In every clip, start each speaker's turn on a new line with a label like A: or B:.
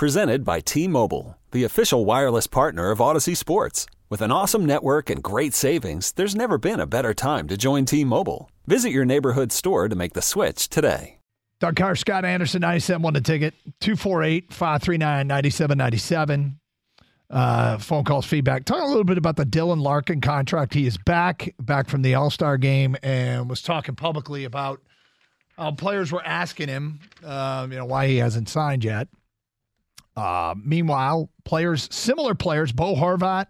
A: Presented by T Mobile, the official wireless partner of Audacy Sports. With an awesome network and great savings, there's never been a better time to join T Mobile. Visit your neighborhood store to make the switch today.
B: Doug Karsch, Scott Anderson, 97 won the ticket. 248 539 9797. Uh, phone calls, feedback. Talk a little bit about the Dylan Larkin contract. He is back, back from the All Star game, and was talking publicly about how players were asking him, uh, you know, why he hasn't signed yet. Uh, meanwhile, players, similar players, Bo Horvat,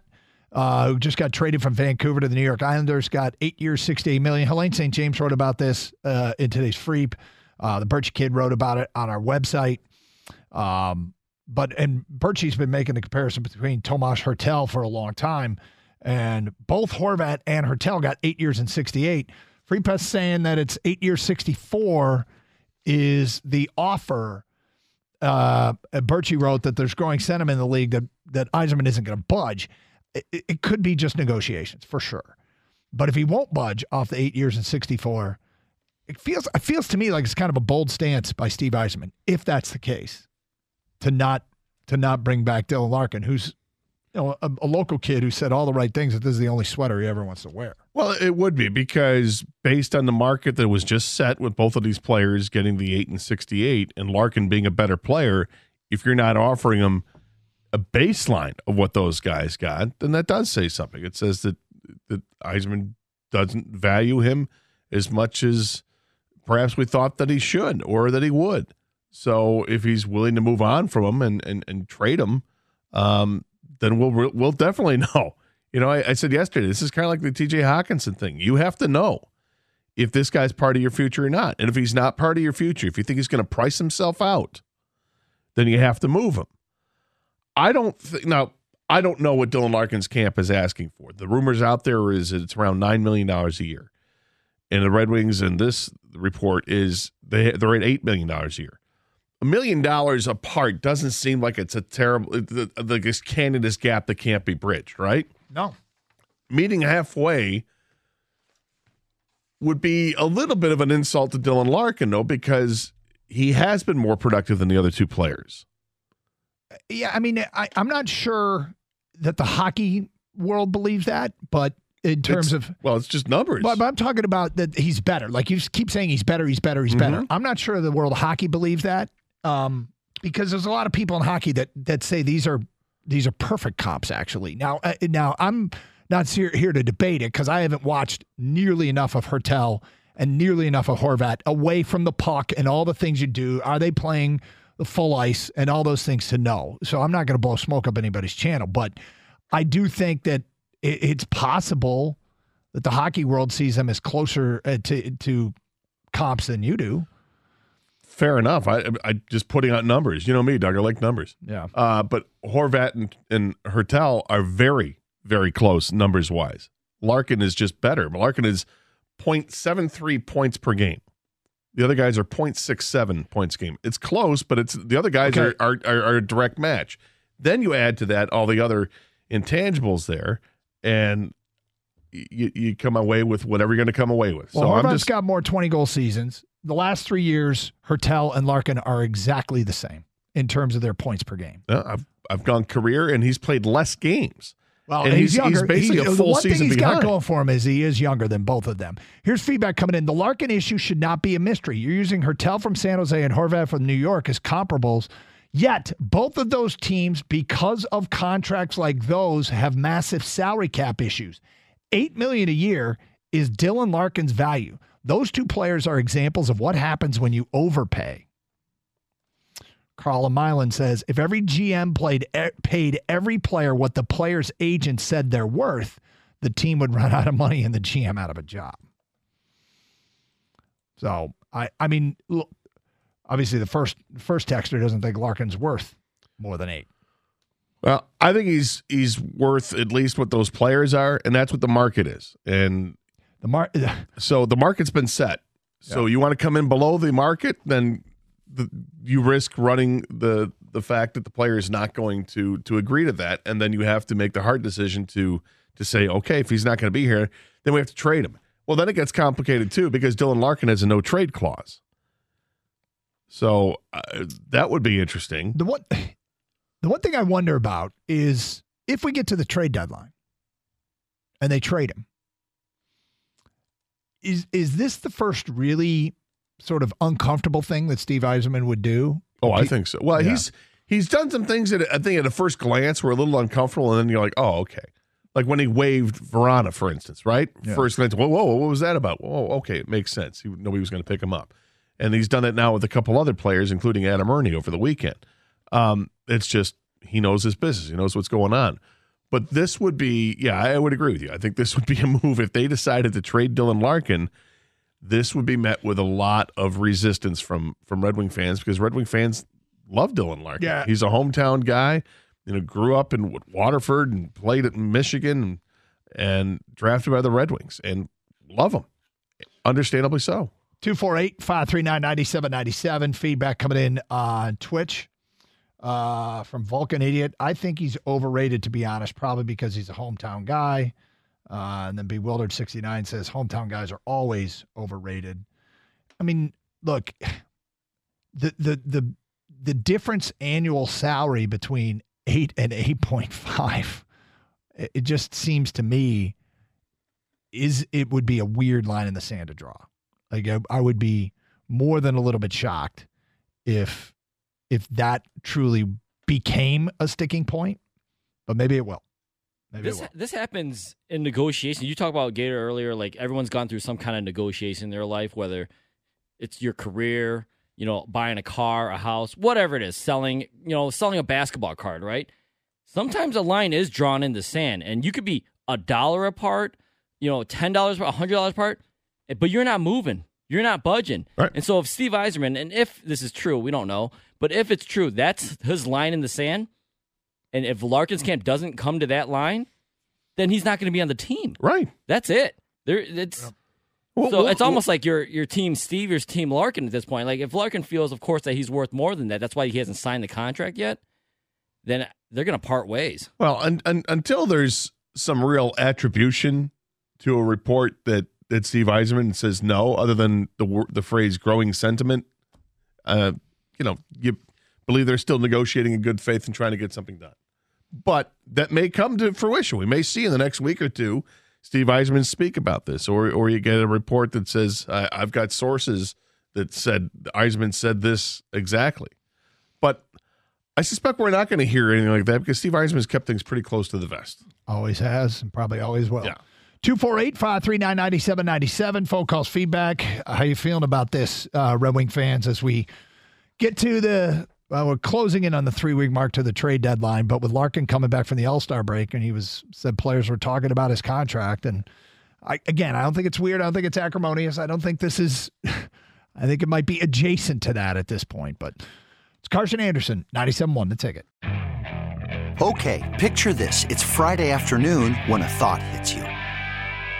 B: uh, who just got traded from Vancouver to the New York Islanders, got eight years, sixty-eight million. Helene St. James wrote about this uh, in today's Freep. Uh, the Birch Kid wrote about it on our website. Um, but and Birchie's been making the comparison between Tomas Hertl for a long time, and both Horvat and Hertl got eight years and sixty-eight. Free Press saying that it's eight years sixty-four is the offer. Uh, Birchie wrote that there's growing sentiment in the league that that Yzerman isn't going to budge. It, it could be just negotiations for sure, but if he won't budge off the eight years and sixty-four, it feels it feels to me like it's kind of a bold stance by Steve Yzerman, if that's the case, to not to not bring back Dylan Larkin, who's you know a, a local kid who said all the right things that this is the only sweater he ever wants to wear.
C: Well, it would be because based on the market that was just set with both of these players getting the 8 and 68 and Larkin being a better player, if you're not offering him a baseline of what those guys got, then that does say something. It says that that Yzerman doesn't value him as much as perhaps we thought that he should or that he would. So if he's willing to move on from him and and, and trade him, um, then we'll we'll definitely know. You know, I, I said yesterday, this is kind of like the TJ Hockenson thing. You have to know if this guy's part of your future or not. And if he's not part of your future, if you think he's going to price himself out, then you have to move him. I don't think, now, I don't know what Dylan Larkin's camp is asking for. The rumors out there is it's around $9 million a year. And the Red Wings in this report is they, they're at $8 million a year a million dollars apart doesn't seem like it's a terrible the, the this gap that can't be bridged, right?
B: No.
C: Meeting halfway would be a little bit of an insult to Dylan Larkin, though, because he has been more productive than the other two players.
B: Yeah, I mean, I, I'm not sure that the hockey world believes that, but in terms
C: It's-
B: of
C: well, it's just numbers.
B: But, but I'm talking about that he's better. Like you just keep saying he's better, he's better, he's better. I'm not sure the world of hockey believes that. Um, because there's a lot of people in hockey that that say these are these are perfect comps actually. Now uh, now I'm not here, here to debate it because I haven't watched nearly enough of Hertl and nearly enough of Horvat away from the puck and all the things you do. Are they playing the full ice and all those things to know? So I'm not going to blow smoke up anybody's channel, but I do think that it, it's possible that the hockey world sees them as closer uh, to to comps than you do.
C: Fair enough. I I just putting out numbers. You know me, Doug. I like numbers.
B: Yeah.
C: Uh, but Horvat and, and Hertl are very, very close numbers wise. Larkin is just better. Larkin is 0.73 points per game. The other guys are 0.67 points game. It's close, but it's the other guys
B: Okay.
C: are, are, are are a direct match. Then you add to that all the other intangibles there, and you, you come away with whatever you're going to come away with.
B: Well,
C: so I'm just
B: got more 20 goal seasons. The last three years, Hertl and Larkin are exactly the same in terms of their points per game.
C: uh, I've I've gone career, and he's played less games.
B: Well,
C: And
B: he's,
C: he's- he's
B: younger.
C: basically a
B: the
C: full
B: one
C: season
B: thing he's
C: behind.
B: got going for him is he is younger than both of them. Here's feedback coming in. The Larkin issue should not be a mystery. You're using Hertl from San Jose and Horvat from New York as comparables. Yet, both of those teams, because of contracts like those, have massive salary cap issues. Eight million a year is Dylan Larkin's value. Those two players are examples of what happens when you overpay. Carl Milan says if every GM played paid every player what the player's agent said they're worth, the team would run out of money and the GM out of a job. So I I mean, look, obviously the first first texter doesn't think Larkin's worth more than eight.
C: Well, I think he's he's worth at least what those players are, and that's what the market is. And
B: The mar-
C: so the market's been set. So you want to come in below the market, then the, you risk running the the fact that the player is not going to to agree to that, and then you have to make the hard decision to to say, okay, if he's not going to be here, then we have to trade him. Well, then it gets complicated too because Dylan Larkin has a no trade clause. So uh, that would be interesting.
B: the what The one thing I wonder about is if we get to the trade deadline and they trade him, is is this the first really sort of uncomfortable thing that Steve Yzerman would do?
C: Oh, I think so. Well,
B: Yeah.
C: he's he's done some things that I think at a first glance were a little uncomfortable, and then you're like, oh, okay. Like when he waived Vrana, for instance, right?
B: Yeah.
C: First glance, whoa, whoa, what was that about? Whoa, okay, it makes sense. He, nobody was going to pick him up, and he's done it now with a couple other players, including Adam Erne over the weekend. Um, it's just he knows his business. He knows what's going on. But this would be, yeah, I would agree with you. I think this would be a move if they decided to trade Dylan Larkin. This would be met with a lot of resistance from from Red Wing fans because Red Wing fans love Dylan Larkin.
B: Yeah.
C: he's a hometown guy. You know, grew up in Waterford and played at Michigan and, and drafted by the Red Wings and love him. Understandably so.
B: 248 539 9797. Feedback coming in on Twitch uh, from Vulcan Idiot. I think he's overrated, to be honest, probably because he's a hometown guy. Uh, and then Bewildered 69 says hometown guys are always overrated. I mean, look, the, the, the, the difference annual salary between 8 and 8.5, it it just seems to me is it would be a weird line in the sand to draw. Like I, I would be more than a little bit shocked if if that truly became a sticking point. But maybe it will. Maybe
D: This
B: it will.
D: this happens in negotiation. You talk about Gator earlier. Like everyone's gone through some kind of negotiation in their life, whether it's your career, you know, buying a car, a house, whatever it is, selling, you know, selling a basketball card, right? Sometimes a line is drawn in the sand, and you could be a dollar apart, you know, ten dollars, a hundred dollars apart, eh, but you're not moving, you're not budging.
C: Right.
D: And so if Steve Yzerman, and if this is true, we don't know, but if it's true, that's his line in the sand. And if Larkin's camp doesn't come to that line, then he's not going to be on the team.
C: Right.
D: That's it. There, it's
C: Well,
D: so
C: well,
D: it's almost like your your team Steve, your team Larkin at this point. Like if Larkin feels, of course, that he's worth more than that, that's why he hasn't signed the contract yet. Then they're going to part ways.
C: Well, un, un, until there's some real attribution to a report that that Steve Yzerman says no, other than the the phrase "growing sentiment," uh, you know, you believe they're still negotiating in good faith and trying to get something done. But that may come to fruition. We may see in the next week or two Steve Yzerman speak about this, or or you get a report that says I, I've got sources that said Yzerman said this exactly. But I suspect we're not going to hear anything like that because Steve Yzerman's kept things pretty close to the vest.
B: Always has and probably always will.
C: Yeah.
B: 248 539 9797. Phone calls, feedback. How you feeling about this, uh, Red Wing fans, as we get to the. Well, we're closing in on the three week mark to the trade deadline, but with Larkin coming back from the All Star break, and he was said players were talking about his contract, and I, again, I don't think it's weird. I don't think it's acrimonious. I don't think this is. I think it might be adjacent to that at this point, but it's Karsch and Anderson, 97.1 the ticket.
E: Okay, picture this. It's Friday afternoon when a thought hits you.